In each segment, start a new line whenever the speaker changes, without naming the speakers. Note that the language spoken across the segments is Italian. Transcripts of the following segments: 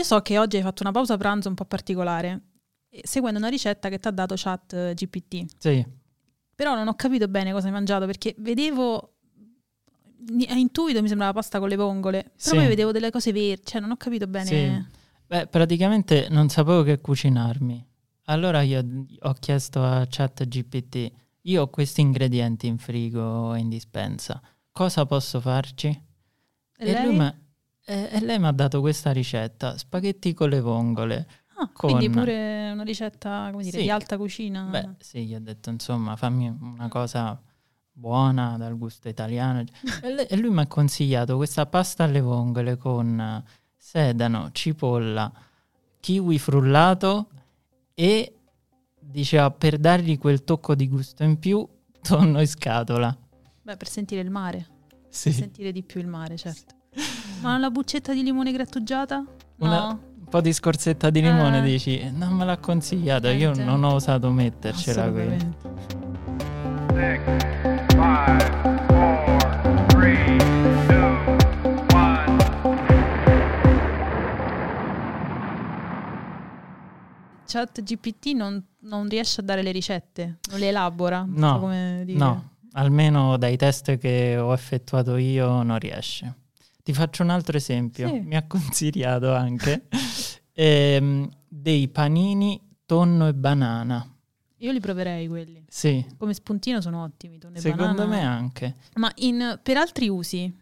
Io so che oggi hai fatto una pausa pranzo un po' particolare, seguendo una ricetta che ti ha dato chat eh, GPT.
Sì,
Però non ho capito bene cosa hai mangiato perché vedevo, a intuito mi sembrava pasta con le vongole, però
Sì.
poi vedevo delle cose verdi, cioè non ho capito bene.
Sì. Beh, praticamente non sapevo che cucinarmi. Allora io ho chiesto a ChatGPT, io ho questi ingredienti in frigo e in dispensa, cosa posso farci?
E lei?
lui m'ha- e- e lei mi ha dato questa ricetta, spaghetti con le vongole.
Ah,
con-
Quindi pure una ricetta, come dire,
Sì.
di alta cucina.
Beh, sì, gli ho detto, insomma, fammi una cosa buona dal gusto italiano. e, le- e lui mi ha consigliato questa pasta alle vongole con eh, sedano, cipolla, kiwi frullato e diceva per dargli quel tocco di gusto in più, tonno in scatola.
Beh, per sentire il mare,
Sì.
per sentire di più il mare, certo. Ma la buccetta di limone grattugiata? No.
Una- Un po' di scorzetta di limone
Eh.
dici, non me l'ha consigliato, io
Niente.
non ho osato mettercela qui.
Chat GPT non, non riesce a dare le ricette, non le elabora.
No,
so.
No, almeno dai test che ho effettuato io non riesce. Ti faccio un altro esempio.
Sì.
Mi ha consigliato anche ehm, dei panini tonno e banana.
Io li proverei quelli.
Sì,
Come spuntino sono ottimi. tonno e
secondo
banana.
me anche.
Ma in- per altri usi,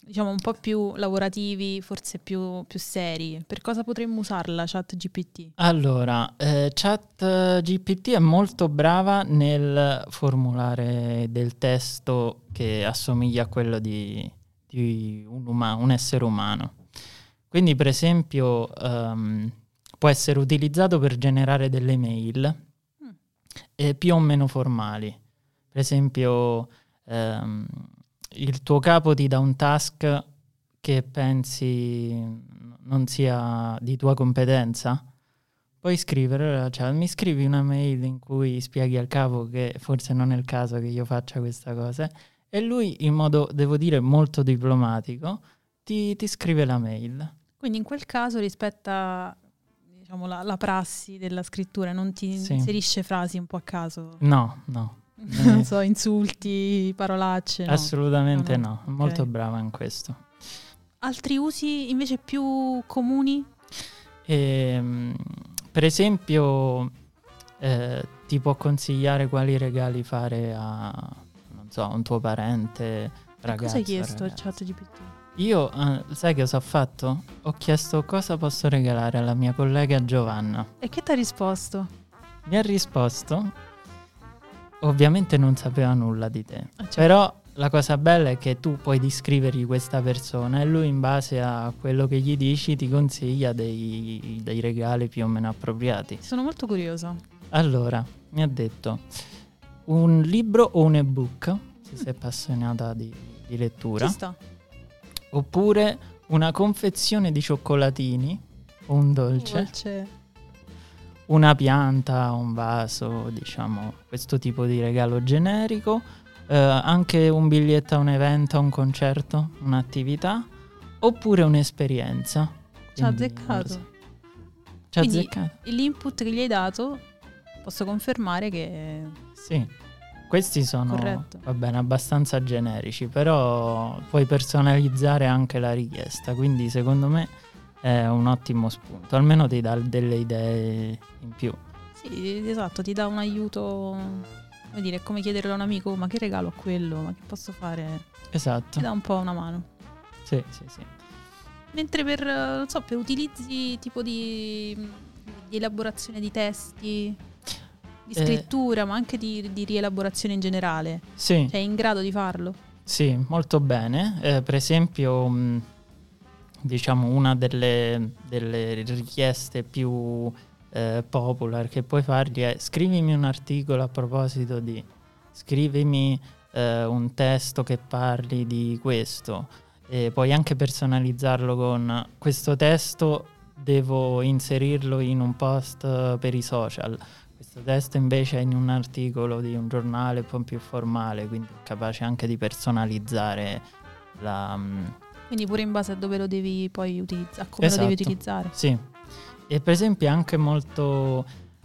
diciamo un po' più lavorativi, forse più, più seri, per cosa potremmo usarla, chat GPT?
Allora, eh, Chat GPT è molto brava nel formulare del testo che assomiglia a quello di, di un, uma- un essere umano. Quindi, per esempio, ehm, può essere utilizzato per generare delle mail
Mm.
eh, più o meno formali. Per esempio, ehm, il tuo capo ti dà un task che pensi non sia di tua competenza, puoi scrivere, cioè mi scrivi una mail in cui spieghi al capo che forse non è il caso che io faccia questa cosa e lui in modo, devo dire, molto diplomatico ti, ti scrive la mail.
Quindi in quel caso rispetta diciamo, la, la prassi della scrittura, non ti
Sì.
inserisce frasi un po' a caso,
No, no,
non so, insulti, parolacce. no.
assolutamente
No,
no,
no,
molto
ok.
brava in questo.
Altri usi invece più comuni?
Ehm, per esempio, eh, ti può consigliare quali regali fare a, so, un tuo parente, ragazzo.
cosa hai chiesto al chat GPT?
Io, eh, sai che cosa ho fatto? Ho chiesto cosa posso regalare alla mia collega Giovanna.
E che ti ha risposto?
Mi ha risposto, ovviamente non sapeva nulla di te,
Ah, certo.
però la cosa bella è che tu puoi descrivergli questa persona e lui in base a quello che gli dici ti consiglia dei, dei regali più o meno appropriati.
Sono molto curiosa.
Allora, mi ha detto un libro o un ebook, se sei appassionata di, di lettura,
Ci sta.
oppure una confezione di cioccolatini o un dolce,
Dolce.
una pianta, un vaso, diciamo, questo tipo di regalo generico, eh, anche un biglietto a un evento, a un concerto, un'attività, oppure un'esperienza.
Ci ha azzeccato.
Ci ha azzeccato.
L'input che gli hai dato posso confermare che
Sì, questi sono
Corretto.
va bene, abbastanza generici, però puoi personalizzare anche la richiesta, quindi secondo me è un ottimo spunto, almeno ti dà delle idee in più.
sì, esatto, ti dà un aiuto, come dire, è come chiederlo a un amico, ma che regalo a quello, ma che posso fare?
Esatto,
Ti dà un po' una mano.
sì, sì, sì.
Mentre per, non so, per utilizzi tipo di, di elaborazione di testi, di
Eh.
scrittura, ma anche di, di rielaborazione in generale,
Sì,
sei in grado di farlo?
sì, molto bene. Eh, per esempio, mh, diciamo, una delle, delle richieste più eh, popular che puoi fargli è scrivimi un articolo a proposito di, scrivimi eh, un testo che parli di questo. E puoi anche personalizzarlo con questo testo devo inserirlo in un post eh, per i social. Questo testo invece è in un articolo di un giornale un po' più formale, quindi capace anche di personalizzare la, mm,
Quindi pure in base a dove lo devi poi utilizzare, a come
Esatto.
lo devi utilizzare.
Sì. E per esempio è anche molto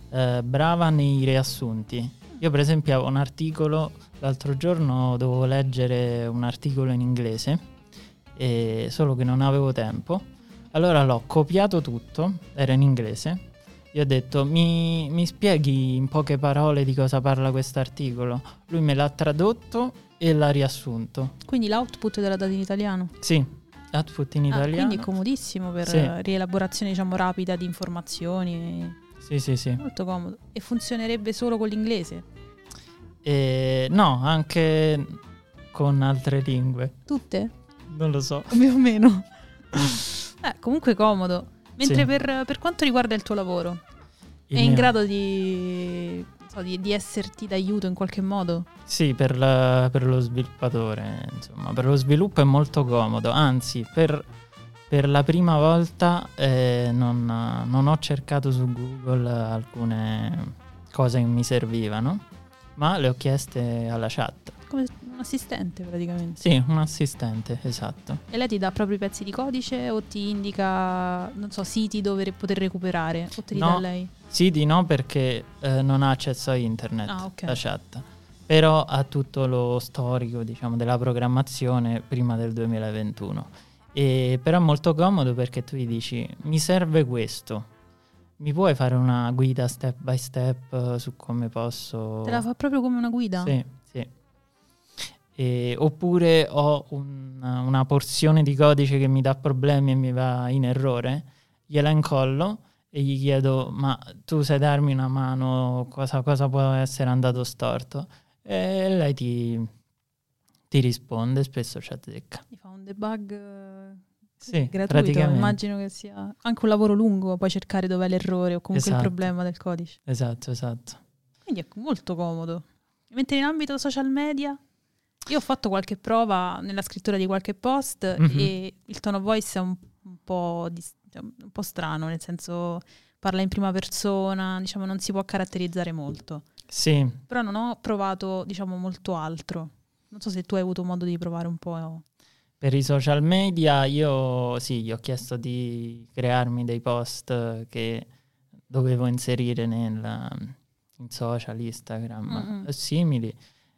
eh, brava nei riassunti. Io per esempio avevo un articolo, l'altro giorno dovevo leggere un articolo in inglese, e solo che non avevo tempo. Allora l'ho copiato tutto, era in inglese. Io ho detto, mi, mi spieghi in poche parole di cosa parla questo articolo? Lui me l'ha tradotto e l'ha riassunto.
Quindi l'output te l'ha dato in italiano.
Sì, output in
Ah,
italiano.
quindi è comodissimo per
Sì.
eh, rielaborazione diciamo rapida di informazioni.
Sì, sì, sì.
Molto comodo. E funzionerebbe solo con l'inglese?
E no, anche con altre lingue.
Tutte?
Non lo so.
Più o meno. eh, comunque comodo. Mentre
Sì.
per, per quanto riguarda il tuo lavoro, è in
mio-
grado di, so, di, di esserti d'aiuto in qualche modo?
Sì, per, la- per lo sviluppatore, insomma, per lo sviluppo è molto comodo. Anzi, per, per la prima volta eh, non, non ho cercato su Google alcune cose che mi servivano, ma le ho chieste alla chat.
Come un assistente praticamente.
Sì, un assistente, esatto.
E lei ti dà proprio i pezzi di codice o ti indica, non so, siti dove poter recuperare? O te li
No.
dà lei?
Sì, di no perché eh, non ha accesso a internet,
Ah, ok.
la chat. Però ha tutto lo storico, diciamo, della programmazione prima del 2021. E però è molto comodo perché tu gli dici, mi serve questo. Mi puoi fare una guida step by step eh, su come posso...
Te la fa proprio come una guida?
Sì. E- oppure ho un- una porzione di codice che mi dà problemi e mi va in errore, gliela incollo e gli chiedo ma tu sai darmi una mano, cosa, cosa può essere andato storto? E lei ti, ti risponde, spesso ci azzecca.
Mi fa un debug eh,
Sì,
gratuito. Immagino che sia anche un lavoro lungo, poi cercare dov'è l'errore o comunque
Esatto.
il problema del codice.
Esatto, esatto.
Quindi è molto comodo. Mentre in ambito social media, io ho fatto qualche prova nella scrittura di qualche post
Mhm.
e il tono voice è un, un po', dis- cioè, un po' strano, nel senso parla in prima persona, diciamo non si può caratterizzare molto.
Sì,
Però non ho provato, diciamo, molto altro. Non so se tu hai avuto modo di provare un po'.
Per i social media io sì, gli ho chiesto di crearmi dei post che dovevo inserire nel, in social, Instagram
Mm-mm.
o simili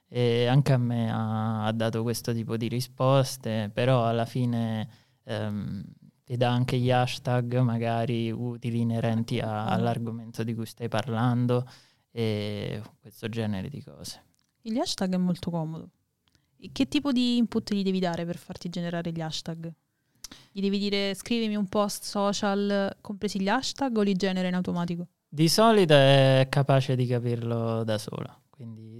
e anche a me ha, ha dato questo tipo di risposte, però alla fine ehm, ti dà anche gli hashtag magari utili inerenti a- all'argomento di cui stai parlando e questo genere di cose.
Gli hashtag è molto comodo. E Che tipo di input gli devi dare per farti generare gli hashtag? Gli devi dire scrivimi un post social compresi gli hashtag o li genera in automatico?
Di solito è capace di capirlo da sola, quindi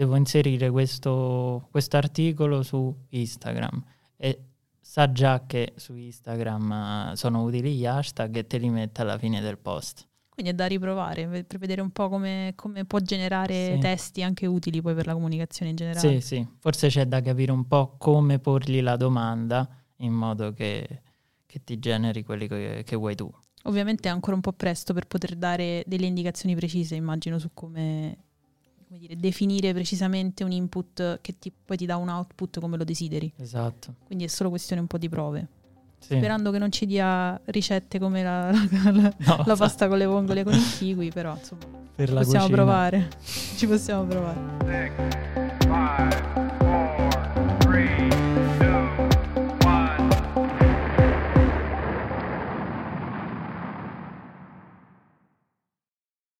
devo inserire questo articolo su Instagram e sa già che su Instagram eh, sono utili gli hashtag e te li mette alla fine del post.
Quindi è da riprovare per vedere un po' come, come può generare
Sì.
testi anche utili poi per la comunicazione in generale.
Sì, sì, forse c'è da capire un po' come porgli la domanda in modo che, che ti generi quelli che, che vuoi tu.
Ovviamente è ancora un po' presto per poter dare delle indicazioni precise, immagino, su come, come dire, definire precisamente un input che ti- poi ti dà un output come lo desideri.
Esatto.
Quindi è solo questione un po' di prove.
Sì.
Sperando che non ci dia ricette come la, la- la-
No,
la pasta con le vongole con il kiwi, però insomma
per la
possiamo
cucina.
provare. Ci possiamo provare.
six,